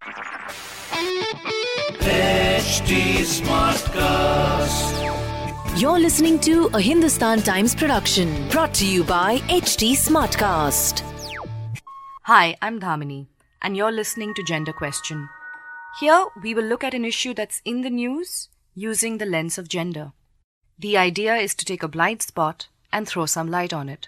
HT Smartcast. You're listening to a Hindustan Times production brought to you by HT Smartcast. Hi, I'm Damini, and you're listening to Gender Question. Here, we will look at an issue that's in the news using the lens of gender. The idea is to take a blind spot and throw some light on it.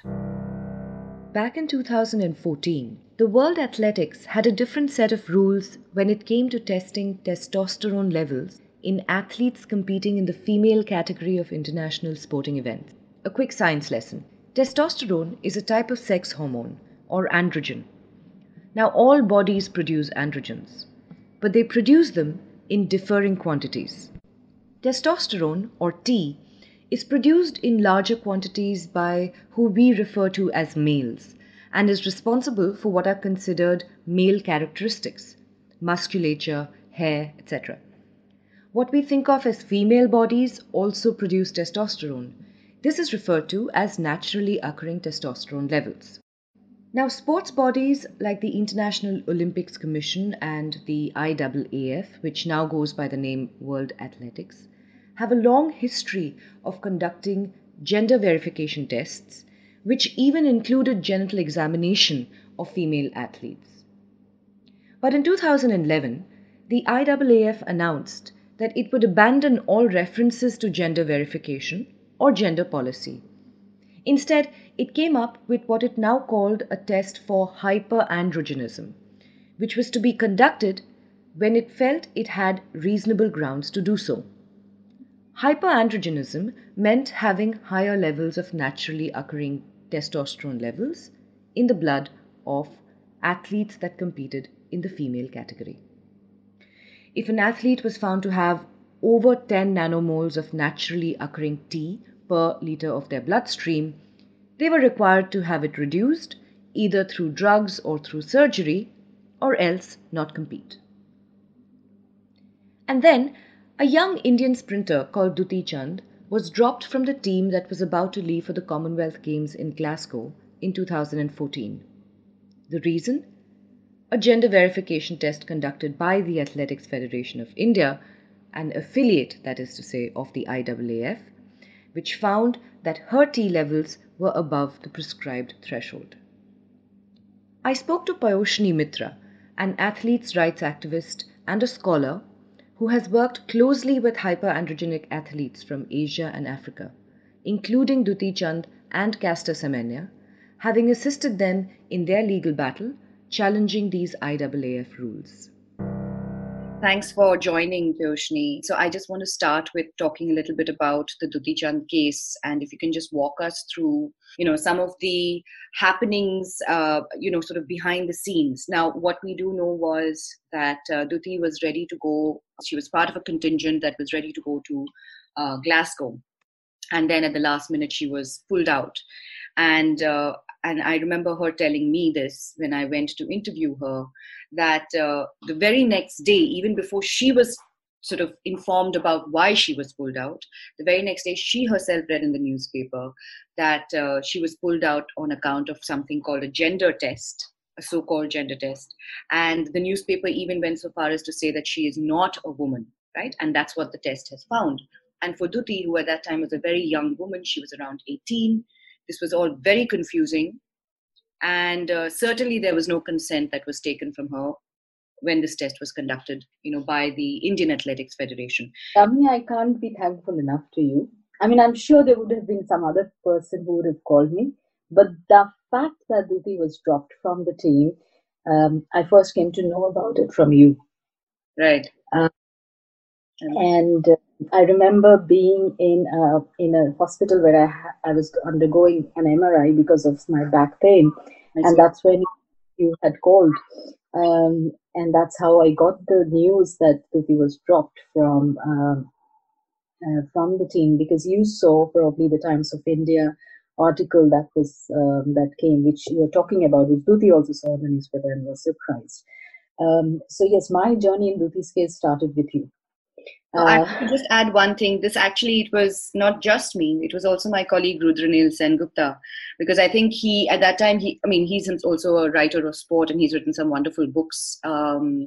Back in 2014, the World Athletics had a different set of rules when it came to testing testosterone levels in athletes competing in the female category of international sporting events. A quick science lesson testosterone is a type of sex hormone, or androgen. Now, all bodies produce androgens, but they produce them in differing quantities. Testosterone, or T, is produced in larger quantities by who we refer to as males and is responsible for what are considered male characteristics musculature, hair, etc. What we think of as female bodies also produce testosterone. This is referred to as naturally occurring testosterone levels. Now, sports bodies like the International Olympics Commission and the IAAF, which now goes by the name World Athletics, have a long history of conducting gender verification tests, which even included genital examination of female athletes. But in 2011, the IAAF announced that it would abandon all references to gender verification or gender policy. Instead, it came up with what it now called a test for hyperandrogenism, which was to be conducted when it felt it had reasonable grounds to do so. Hyperandrogenism meant having higher levels of naturally occurring testosterone levels in the blood of athletes that competed in the female category. If an athlete was found to have over 10 nanomoles of naturally occurring T per liter of their bloodstream, they were required to have it reduced either through drugs or through surgery, or else not compete. And then a young Indian sprinter called Duti Chand was dropped from the team that was about to leave for the Commonwealth Games in Glasgow in 2014. The reason? A gender verification test conducted by the Athletics Federation of India, an affiliate, that is to say, of the IAAF, which found that her T levels were above the prescribed threshold. I spoke to Payoshni Mitra, an athletes' rights activist and a scholar who has worked closely with hyperandrogenic athletes from Asia and Africa, including Duti Chand and Caster Semenya, having assisted them in their legal battle challenging these IAAF rules. Thanks for joining, Payoshni. So I just want to start with talking a little bit about the Duti Chand case, and if you can just walk us through, you know, some of the happenings, uh, you know, sort of behind the scenes. Now, what we do know was that uh, Duti was ready to go. She was part of a contingent that was ready to go to uh, Glasgow, and then at the last minute she was pulled out. And uh, and I remember her telling me this when I went to interview her that uh, the very next day, even before she was sort of informed about why she was pulled out, the very next day she herself read in the newspaper that uh, she was pulled out on account of something called a gender test. A so called gender test. And the newspaper even went so far as to say that she is not a woman, right? And that's what the test has found. And for Duti, who at that time was a very young woman, she was around 18, this was all very confusing. And uh, certainly there was no consent that was taken from her when this test was conducted, you know, by the Indian Athletics Federation. Tami, I can't be thankful enough to you. I mean, I'm sure there would have been some other person who would have called me, but the fact that Duti was dropped from the team, um, I first came to know about it from you. Right. Uh, and uh, I remember being in a, in a hospital where I, ha- I was undergoing an MRI because of my back pain, and that's when you had called. Um, and that's how I got the news that Duti was dropped from um, uh, from the team because you saw probably the Times of India article that was um, that came, which you were talking about, which Duti also saw in the newspaper and was surprised. Um, so yes, my journey in Duti's case started with you. Uh, I could just add one thing. This actually, it was not just me. It was also my colleague Rudranil Sen Gupta, because I think he, at that time, he, I mean, he's also a writer of sport and he's written some wonderful books. Um,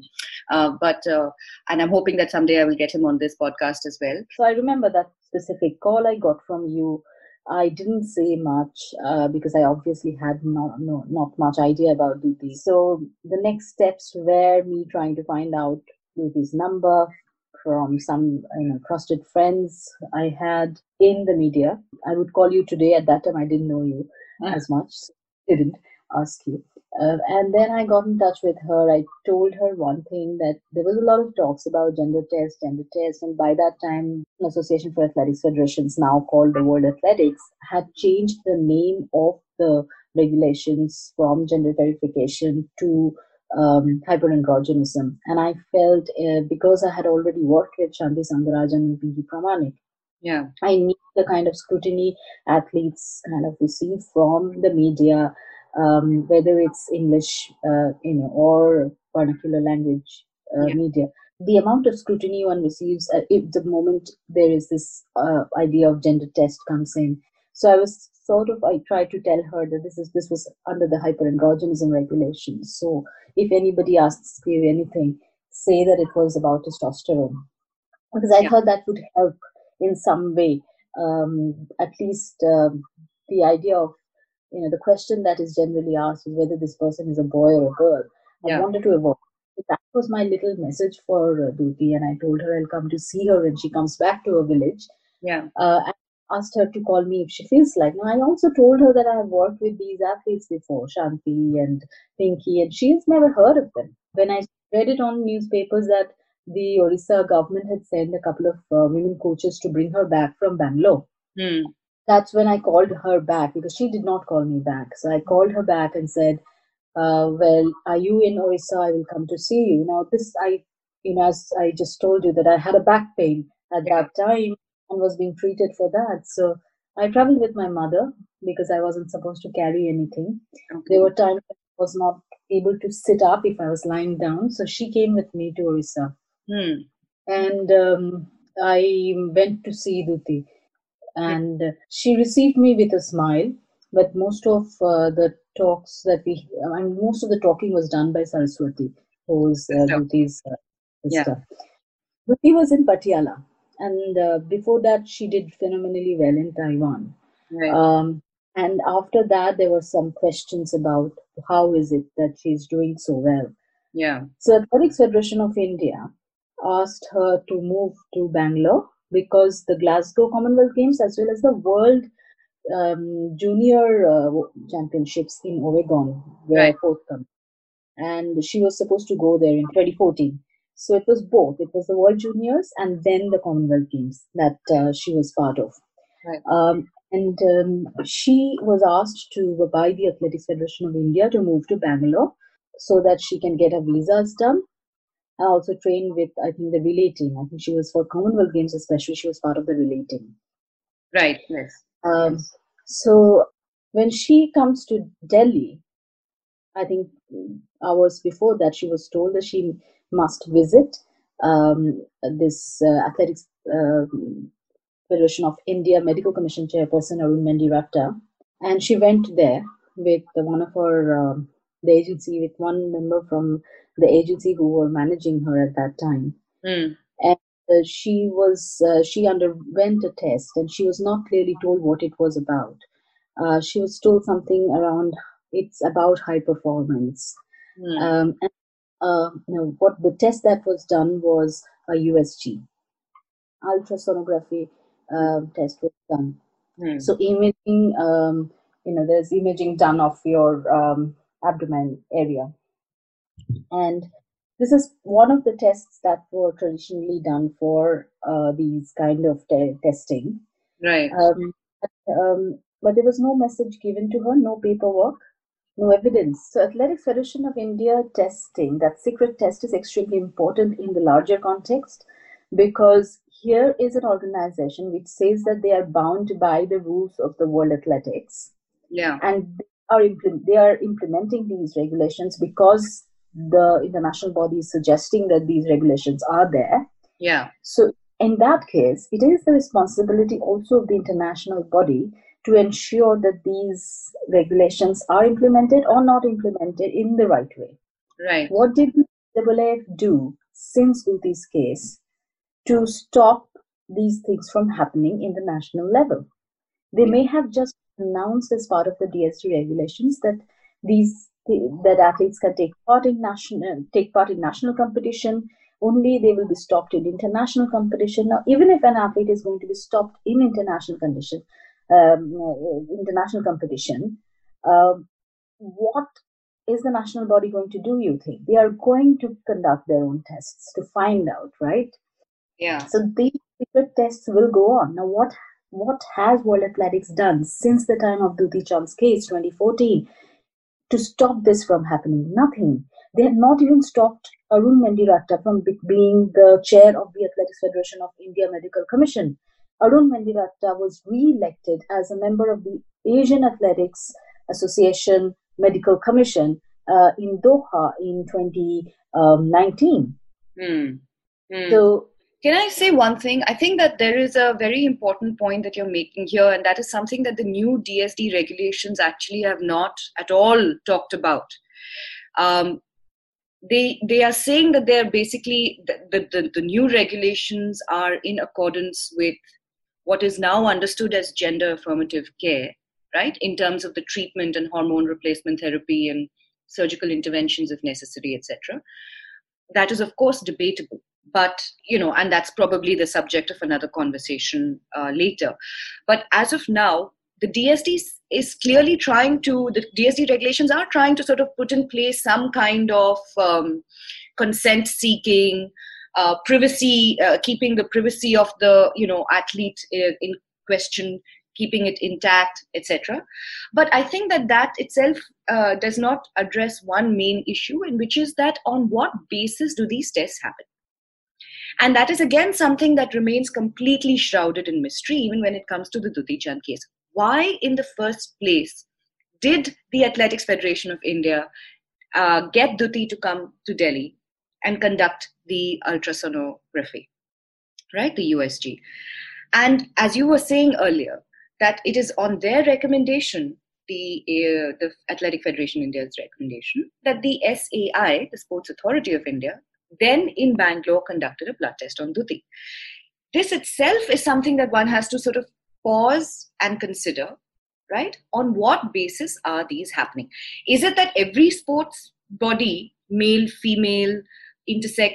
uh, but, uh, and I'm hoping that someday I will get him on this podcast as well. So I remember that specific call I got from you. I didn't say much uh, because I obviously had not, no, not much idea about Duti. So the next steps were me trying to find out Duti's number, from some you know trusted friends I had in the media. I would call you today. At that time, I didn't know you mm. as much. Didn't ask you. Uh, and then I got in touch with her. I told her one thing that there was a lot of talks about gender test, gender test, and by that time, Association for Athletics Federations, now called the World Athletics, had changed the name of the regulations from gender verification to um, hyperandrogenism. And I felt uh, because I had already worked with Shanti Soundarajan and Pinky Pramanik, yeah. I need the kind of scrutiny athletes kind of receive from the media, um, whether it's English, uh, you know, or vernacular language uh, yeah. media. The amount of scrutiny one receives uh, if the moment there is this uh, idea of gender test comes in. So I was sort of I tried to tell her that this is this was under the hyperandrogenism regulations. So if anybody asks you anything, say that it was about testosterone, because I yeah. thought that would help in some way. Um, at least um, the idea of you know the question that is generally asked is whether this person is a boy or a girl. I wanted to avoid. that was my little message for uh, Duti, and I told her I'll come to see her when she comes back to her village. Yeah. Uh, asked her to call me if she feels like. Now, I also told her that I have worked with these athletes before, Shanti and Pinky, and she has never heard of them. When I read it on newspapers that the Orissa government had sent a couple of uh, women coaches to bring her back from Bangalore. Hmm. That's when I called her back because she did not call me back. So I called her back and said, uh, "Well, are you in Orissa? I will come to see you." Now, this I, you know, as I just told you that I had a back pain at that time, and was being treated for that. So I traveled with my mother because I wasn't supposed to carry anything. Okay. There were times I was not able to sit up if I was lying down. So she came with me to Orissa. Hmm. And um, I went to see Duti. And she received me with a smile. But most of uh, the talks that we, I mean, most of the talking was done by Saraswati, who is uh, Duti's uh, sister. Yeah. Duti was in Patiala and uh, before that she did phenomenally well in taiwan. Right. um, and after that there were some questions about how is it that she's doing so well. Yeah. So athletics federation of india asked her to move to bangalore because the glasgow commonwealth games as well as the world um, junior uh, championships in oregon were right. forthcoming. And she was supposed to go there in 2014 so it was both. It was the World Juniors and then the Commonwealth Games that uh, she was part of. Right. Um, and um, she was asked to by the Athletics Federation of India to move to Bangalore so that she can get her visas done. I also trained with I think the relay team. I think she was for Commonwealth Games especially. She was part of the relay team. Right. Yes. Um, so when she comes to Delhi, I think hours before that she was told that she must visit um, this uh, Athletics uh, Federation of India Medical Commission chairperson Arun Mendiratta, and she went there with one of her um, the agency with one member from the agency who were managing her at that time, mm. and uh, she was uh, she underwent a test, and she was not clearly told what it was about. Uh, she was told something around it's about high performance. Mm. Um, and uh, you know, what the test that was done was a USG, ultrasonography uh, test was done. Hmm. So imaging, um, you know, there's imaging done of your um, abdomen area, and this is one of the tests that were traditionally done for uh, these kind of te- testing. Right. Um, but, um, but there was no message given to her, no paperwork no evidence. So, Athletic Federation of India testing, that secret test is extremely important in the larger context because here is an organization which says that they are bound by the rules of the World Athletics. Yeah. And they are, impl- they are implementing these regulations because the international body is suggesting that these regulations are there. Yeah. So, in that case, it is the responsibility also of the international body to ensure that these regulations are implemented or not implemented in the right way. Right. What did the AAF do since Duti's case to stop these things from happening in the national level? They may have just announced as part of the DSD regulations that these that athletes can take part in national take part in national competition only they will be stopped in international competition now even if an athlete is going to be stopped in international condition um, international competition, uh, what is the national body going to do? You think they are going to conduct their own tests to find out, right? Yeah. So these secret tests will go on. Now, what what has World Athletics done since the time of Duti Chand's case, 2014, to stop this from happening? Nothing. They have not even stopped Arun Mendiratta from being the chair of the Athletics Federation of India Medical Commission. Arun Mendiratta was re-elected as a member of the Asian Athletics Association Medical Commission uh, in Doha in 2019. Hmm. Hmm. So, can I say one thing? I think that there is a very important point that you're making here, and that is something that the new DSD regulations actually have not at all talked about. Um, they they are saying that they're basically the, the, the new regulations are in accordance with what is now understood as gender affirmative care, right? In terms of the treatment and hormone replacement therapy and surgical interventions if necessary, etc. That is, of course, debatable. But, you know, and that's probably the subject of another conversation uh, later. But as of now, the DSD is clearly trying to, the DSD regulations are trying to sort of put in place some kind of um, consent seeking, uh, privacy, uh, keeping the privacy of the you know athlete uh, in question, keeping it intact, etc. But I think that that itself uh, does not address one main issue, and which is that on what basis do these tests happen? And that is again something that remains completely shrouded in mystery, even when it comes to the Duti Chand case. Why, in the first place, did the Athletics Federation of India uh, get Duti to come to Delhi and conduct the ultrasonography, right? The USG. And as you were saying earlier, that it is on their recommendation, the, uh, the Athletic Federation India's recommendation, that the SAI, the Sports Authority of India, then in Bangalore conducted a blood test on Duti. This itself is something that one has to sort of pause and consider, right? On what basis are these happening? Is it that every sports body, male, female, intersex,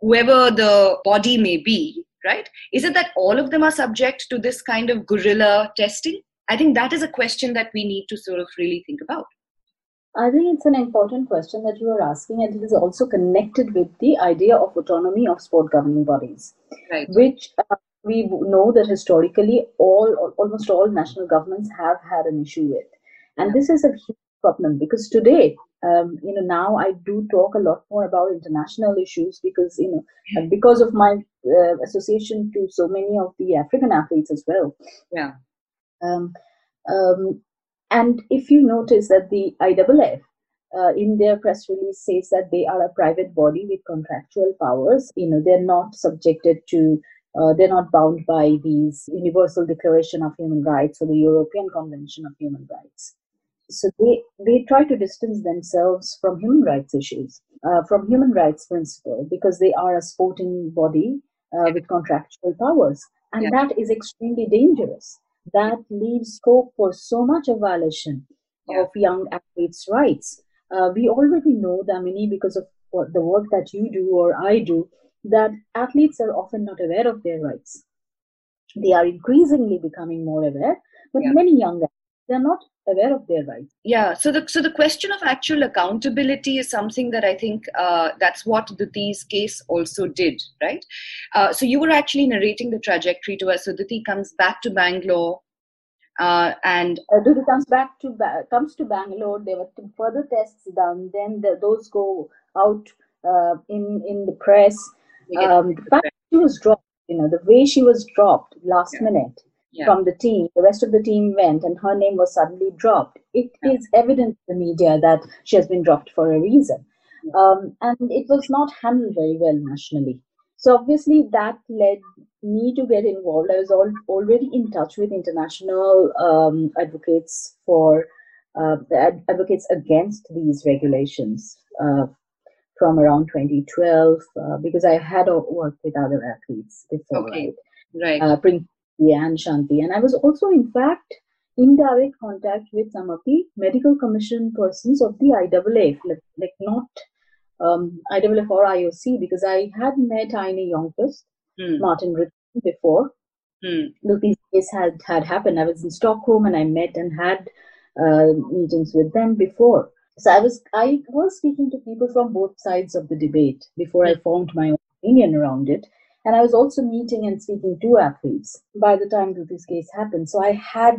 whoever the body may be, right? Is it that all of them are subject to this kind of guerrilla testing? I think that is a question that we need to sort of really think about. I think it's an important question that you are asking, and it is also connected with the idea of autonomy of sport governing bodies, right. which uh, we know that historically all almost all national governments have had an issue with, and this is a huge problem. Because today um, you know now i do talk a lot more about international issues because you know because of my uh, association to so many of the african athletes as well. Yeah. Um, um, and if you notice that the IAAF uh, in their press release says that they are a private body with contractual powers, you know, they're not subjected to, uh, they're not bound by these Universal Declaration of Human Rights or the European Convention of Human Rights so they, they try to distance themselves from human rights issues, uh, from human rights principle, because they are a sporting body uh, with contractual powers. And yeah. that is extremely dangerous. That leaves scope for so much of violation yeah. of young athletes' rights. Uh, we already know, Damini, because of what the work that you do or I do, that athletes are often not aware of their rights. They are increasingly becoming more aware, but yeah. many young they're not aware of their rights yeah so the so the question of actual accountability is something that i think uh, that's what Duti's case also did right uh, so you were actually narrating the trajectory to us so Duti comes back to bangalore Uh, and uh, Duty comes back to ba- comes to Bangalore. There were further tests done. Then the, those go out uh, in in the press. Um, the fact she was dropped, you know, the way she was dropped last Yeah. minute Yeah. from the team, the rest of the team went, and her name was suddenly dropped. It is evident to the media that she has been dropped for a reason, um, and it was not handled very well nationally. So obviously that led me to get involved. I was al- already in touch with international um, advocates for uh, the ad- advocates against these regulations uh, from around 2012 uh, because I had worked with other athletes before, Okay. right? right. Uh, Prince and Shanti, and I was also in fact in direct contact with some of the medical commission persons of the IAAF, like, like not um, IAAF or IOC, because I had met Heine Ljungqvist, Hmm. Martin Ritzen before. Hmm. Look, these days had had happened. I was in Stockholm and I met and had uh, meetings with them before. So I was I was speaking to people from both sides of the debate before I formed my own opinion around it. And I was also meeting and speaking to athletes by the time this case happened. So I had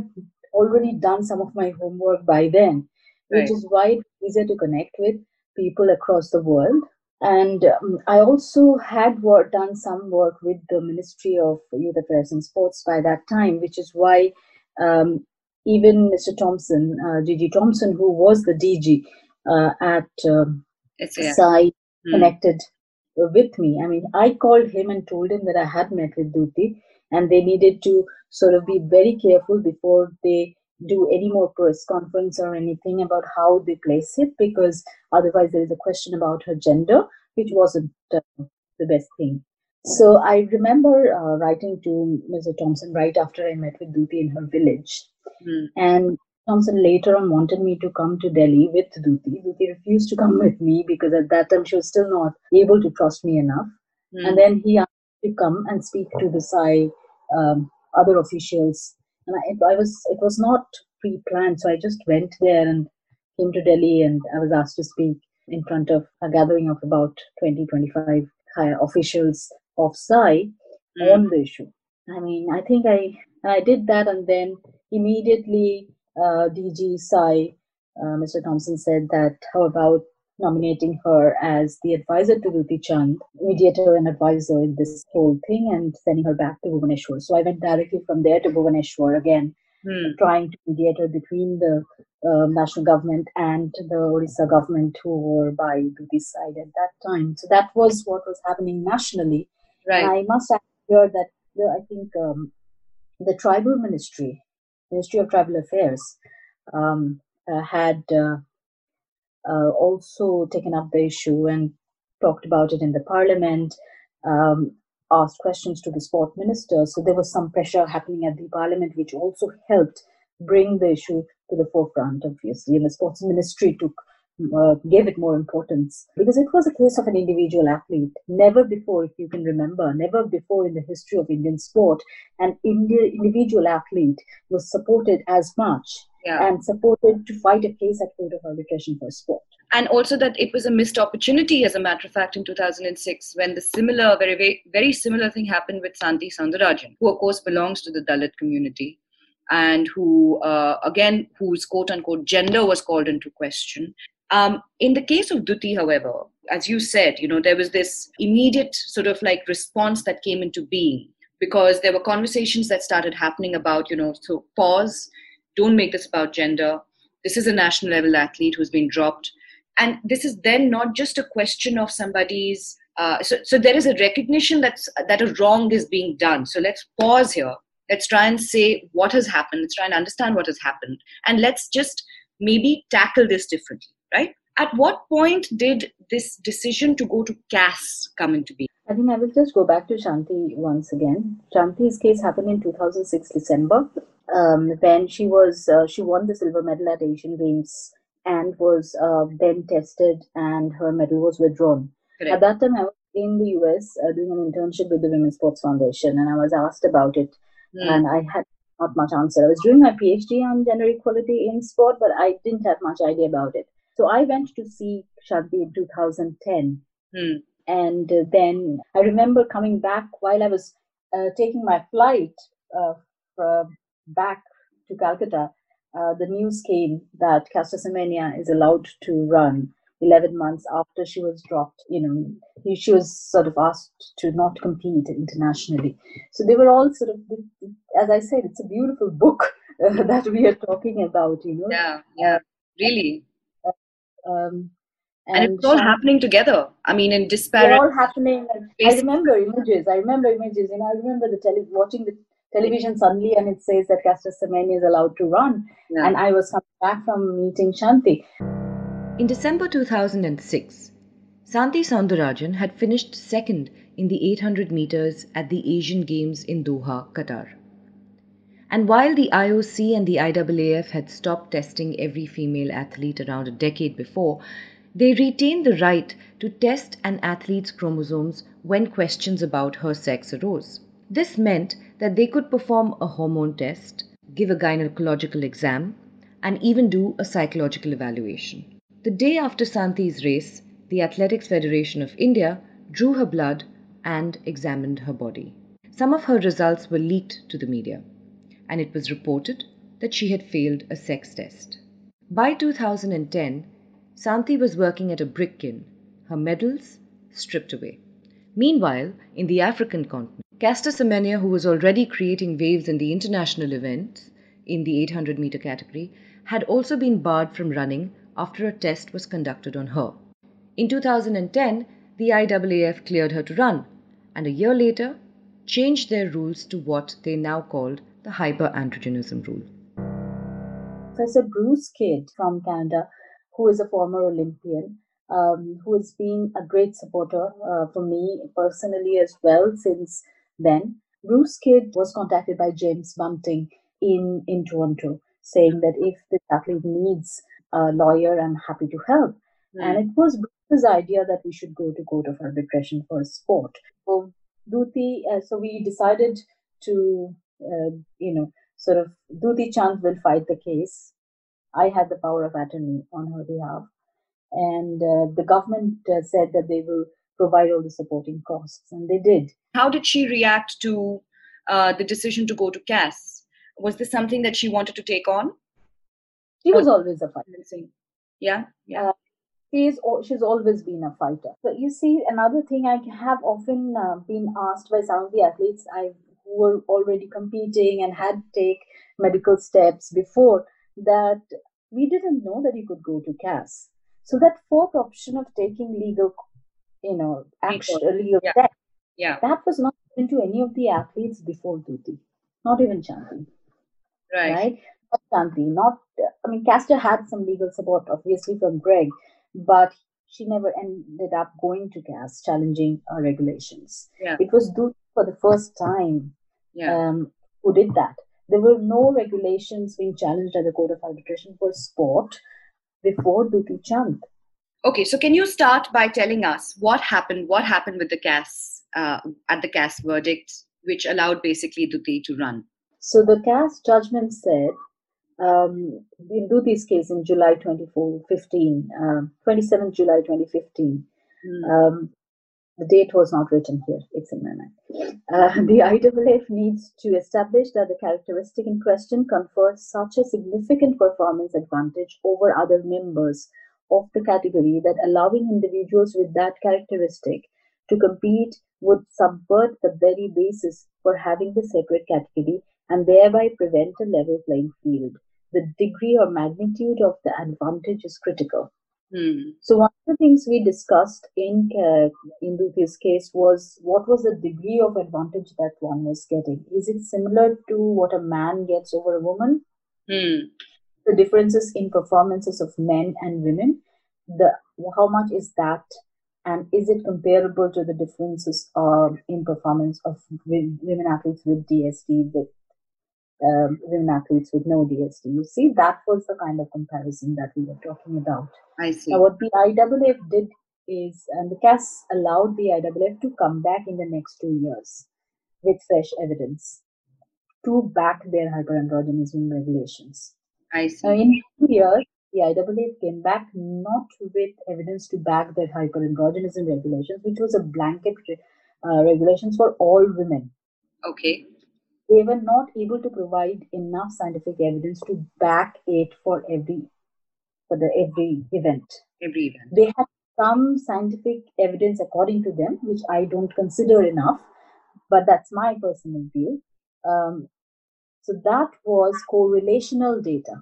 already done some of my homework by then, which Right. is why it's easier to connect with people across the world. And um, I also had work, done some work with the Ministry of Youth Affairs and Sports by that time, which is why um, even Mr. Thomson, uh, Jiji Thomson, who was the DG uh, at um. SAI, Hmm. connected with me. I mean, I called him and told him that I had met with Duti and they needed to sort of be very careful before they do any more press conference or anything about how they place it because otherwise there is a question about her gender, which wasn't uh, the best thing. So I remember uh, writing to Mr. Thomson right after I met with Duti in her village. Hmm. And Thomson later on wanted me to come to Delhi with Duti. Duti refused to come with me because at that time she was still not able to trust me enough. Hmm. And then he asked me to come and speak to the Sai um, other officials. And I, I was it was not pre-planned, so I just went there and came to Delhi, and I was asked to speak in front of a gathering of about 20, 25 high officials of Sai Hmm. on the issue. I mean, I think I I did that, and then immediately uh, DG Sai, uh, Mr. Thomson said that how about nominating her as the advisor to Duti Chand, mediator and advisor in this whole thing, and sending her back to Bhubaneswar. So I went directly from there to Bhubaneswar again, Hmm. trying to mediate her between the uh, national government and the Orissa government, who were by Duti's side at that time. So that was what was happening nationally. Right. And I must add here that the, I think um, the tribal ministry, Ministry of Tribal Affairs, um, uh, had uh, uh, also taken up the issue and talked about it in the parliament, um, asked questions to the sport minister. So there was some pressure happening at the parliament, which also helped bring the issue to the forefront, obviously. And the sports ministry took uh, gave it more importance because it was a case of an individual athlete. Never before, if you can remember, never before in the history of Indian sport, an Indi- individual athlete was supported as much Yeah. and supported to fight a case at court of arbitration for sport. and also that it was a missed opportunity as a matter of fact in 2006 when the similar very very, very similar thing happened with santi soundarajan who of course belongs to the dalit community and who uh, again whose quote unquote gender was called into question um, in the case of duti however as you said you know there was this immediate sort of like response that came into being because there were conversations that started happening about you know so pause don't make this about gender. This is a national level athlete who's been dropped. And this is then not just a question of somebody's uh, so, so there is a recognition that's that a wrong is being done. So let's pause here. Let's try and say what has happened. Let's try and understand what has happened. And let's just maybe tackle this differently right at what point did this decision to go to cas come into being I think I will just go back to Shanti once again. Shanti's case happened in 2006 December um, when she was uh, she won the silver medal at Asian Games and was uh, then tested and her medal was withdrawn. At that time, I was in the US uh, doing an internship with the Women's Sports Foundation and I was asked about it Hmm. and I had not much answer. I was doing my PhD on gender equality in sport, but I didn't have much idea about it. So I went to see Shanti in 2010 Hmm. and uh, then I remember coming back while I was uh, taking my flight uh, from back to Calcutta, uh, the news came that Caster Semenya is allowed to run 11 months after she was dropped. You know, she was sort of asked to not compete internationally. So they were all sort of, as I said, it's a beautiful book uh, that we are talking about. You know. Yeah. Yeah. Really. Um, and, and, it's all happening together. I mean, in disparate. They're all happening. I remember images. I remember images. You know, I remember the tele- watching the television suddenly, and it says that Caster Semenya is allowed to run. Yeah. And I was coming back from meeting Shanti. In December 2006, Santi Soundarajan had finished second in the 800 meters at the Asian Games in Doha, Qatar. And while the IOC and the IAAF had stopped testing every female athlete around a decade before, they retained the right to test an athlete's chromosomes when questions about her sex arose. This meant that they could perform a hormone test, give a gynecological exam, and even do a psychological evaluation. The day after Santi's race, the Athletics Federation of India drew her blood and examined her body. Some of her results were leaked to the media, and it was reported that she had failed a sex test. By 2010, Santi was working at a brick kiln, her medals stripped away. Meanwhile, in the African continent, Caster Semenya, who was already creating waves in the international events in the 800 meter category, had also been barred from running after a test was conducted on her. In 2010, the IAAF cleared her to run, and a year later changed their rules to what they now called the hyperandrogenism rule. Professor Bruce Kidd from Canada, who is a former Olympian, um, who has been a great supporter uh, for me personally as well since then. Bruce Kidd was contacted by James Bunting in, in Toronto, saying that if this athlete needs a lawyer, I'm happy to help. Mm. And it was Bruce's idea that we should go to court of arbitration for a sport. So Duti, uh, so we decided to, uh, you know, sort of Duti Chand will fight the case. I had the power of attorney on her behalf, and uh, the government uh, said that they will provide all the supporting costs, and they did. How did she react to uh, the decision to go to CAS? Was this something that she wanted to take on? She was always a fighter. Yeah, yeah. Uh, she's she's always been a fighter. But you see, another thing I have often uh, been asked by some of the athletes I who were already competing and had take medical steps before that we didn't know that you could go to CAS. So that fourth option of taking legal, you know, action, legal yeah. yeah, that was not given to any of the athletes before Duti, not even Shanti. Right. Right. Shanti, not, I mean, Caster had some legal support, obviously, from Greg, but she never ended up going to CAS challenging uh, regulations. Yeah. It was Duti for the first time yeah. um, who did that. There were no regulations being challenged at the Court of Arbitration for sport before Duti Chand. Okay, so can you start by telling us what happened? What happened with the CAS uh, at the CAS verdict, which allowed basically Duti to run? So the CAS judgment said um, we'll do this case in July 2015, uh, 27 July 2015. Mm. Um, the date was not written here, it's in my mind. Uh, the IAAF needs to establish that the characteristic in question confers such a significant performance advantage over other members of the category that allowing individuals with that characteristic to compete would subvert the very basis for having the separate category and thereby prevent a level playing field. The degree or magnitude of the advantage is critical. Hmm. So one of the things we discussed in uh, in Duti's case was what was the degree of advantage that one was getting. Is it similar to what a man gets over a woman? Hmm. The differences in performances of men and women. The how much is that, and is it comparable to the differences uh, in performance of women athletes with DSD with um, women athletes with no DSD. You see, that was the kind of comparison that we were talking about. I see. Now, what the IAAF did is, and the CAS allowed the IAAF to come back in the next two years with fresh evidence to back their hyperandrogenism regulations. I see. Now, in two years, the IAAF came back not with evidence to back their hyperandrogenism regulations, which was a blanket uh, regulations for all women. Okay they were not able to provide enough scientific evidence to back it for every for the every event. Every event. They had some scientific evidence according to them, which I don't consider enough, but that's my personal view. Um, so that was correlational data.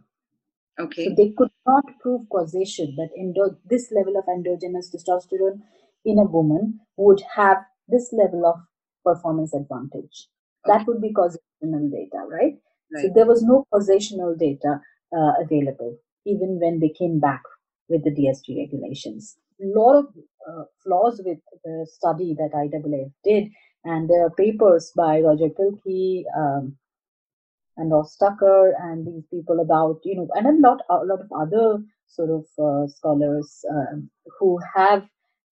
Okay. So they could not prove causation that endo- this level of endogenous testosterone in a woman would have this level of performance advantage. That would be causational data, right? right? So there was no causational data uh, available, even when they came back with the DSD regulations. A lot of uh, flaws with the study that IAAF did, and there are papers by Roger Pielke, um, and Ross Tucker and these people about you know and a lot a lot of other sort of uh, scholars um, who have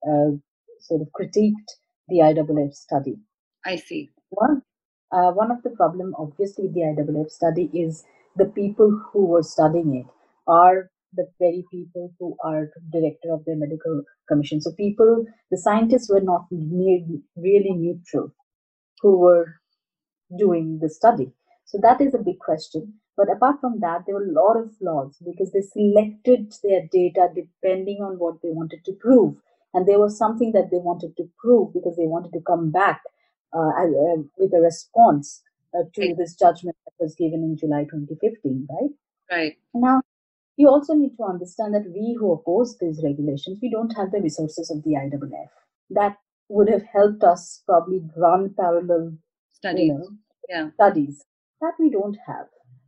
uh, sort of critiqued the IAAF study. I see. One uh, one of the problem obviously with the IWF study is the people who were studying it are the very people who are director of the medical commission. So people, the scientists were not really neutral who were doing the study. So that is a big question. But apart from that, there were a lot of flaws because they selected their data depending on what they wanted to prove. And there was something that they wanted to prove because they wanted to come back with a response uh, to this judgment that was given in July 2015, right? Right. Now, you also need to understand that we who oppose these regulations, we don't have the resources of the IWF. That would have helped us probably run parallel studies. You know, yeah. Studies that we don't have.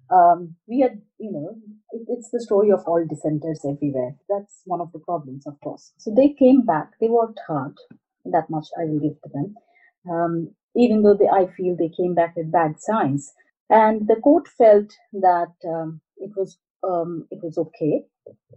Um, we are, you know, it, it's the story of all dissenters everywhere. That's one of the problems, of course. So they came back, they worked hard. That much I will give to them. Um, even though they, I feel they came back with bad signs. And the court felt that um, it was um, it was okay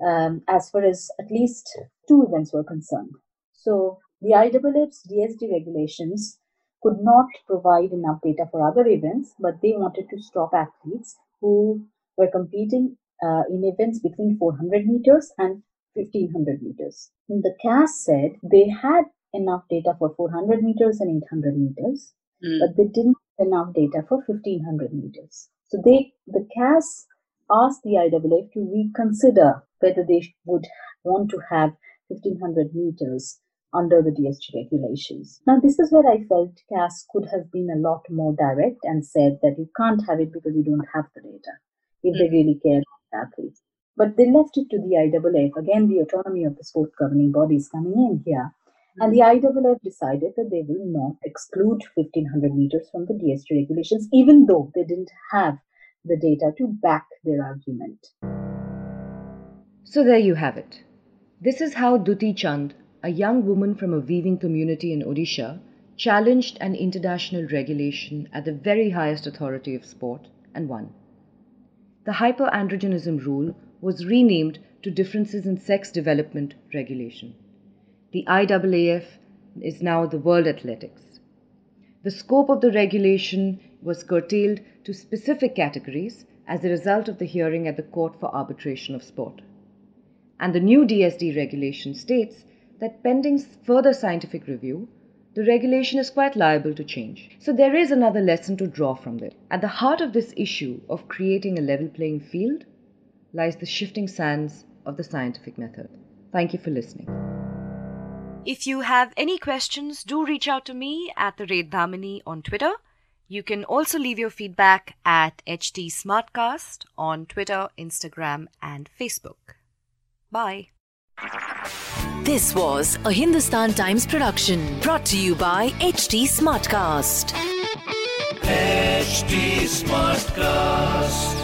um, as far as at least two events were concerned. So the IAAF's DSD regulations could not provide enough data for other events, but they wanted to stop athletes who were competing uh, in events between 400 meters and 1500 meters. And the CAS said they had enough data for 400 meters and 800 meters, mm. but they didn't have enough data for 1500 meters. So they, the CAS asked the IAAF to reconsider whether they would want to have 1500 meters under the DSD regulations. Now, this is where I felt CAS could have been a lot more direct and said that you can't have it because you don't have the data if mm-hmm. they really care about athletes. But they left it to the IAAF, again, the autonomy of the sport governing bodies coming in here. And the hmm. IAAF decided that they will not exclude 1500 meters from the DSD regulations, even though they didn't have the data to back their argument. So there you have it. This is how Duti Chand a young woman from a weaving community in Odisha challenged an international regulation at the very highest authority of sport and won. The hyperandrogenism rule was renamed to Differences in Sex Development Regulation. The IAAF is now the World Athletics. The scope of the regulation was curtailed to specific categories as a result of the hearing at the Court for Arbitration of Sport. And the new DSD regulation states that pending further scientific review, the regulation is quite liable to change. So there is another lesson to draw from this. At the heart of this issue of creating a level playing field lies the shifting sands of the scientific method. Thank you for listening. If you have any questions, do reach out to me at the rate Damini on Twitter. You can also leave your feedback at HT Smartcast on Twitter, Instagram, and Facebook. Bye. This was a Hindustan Times production brought to you by HT Smartcast. HT Smartcast.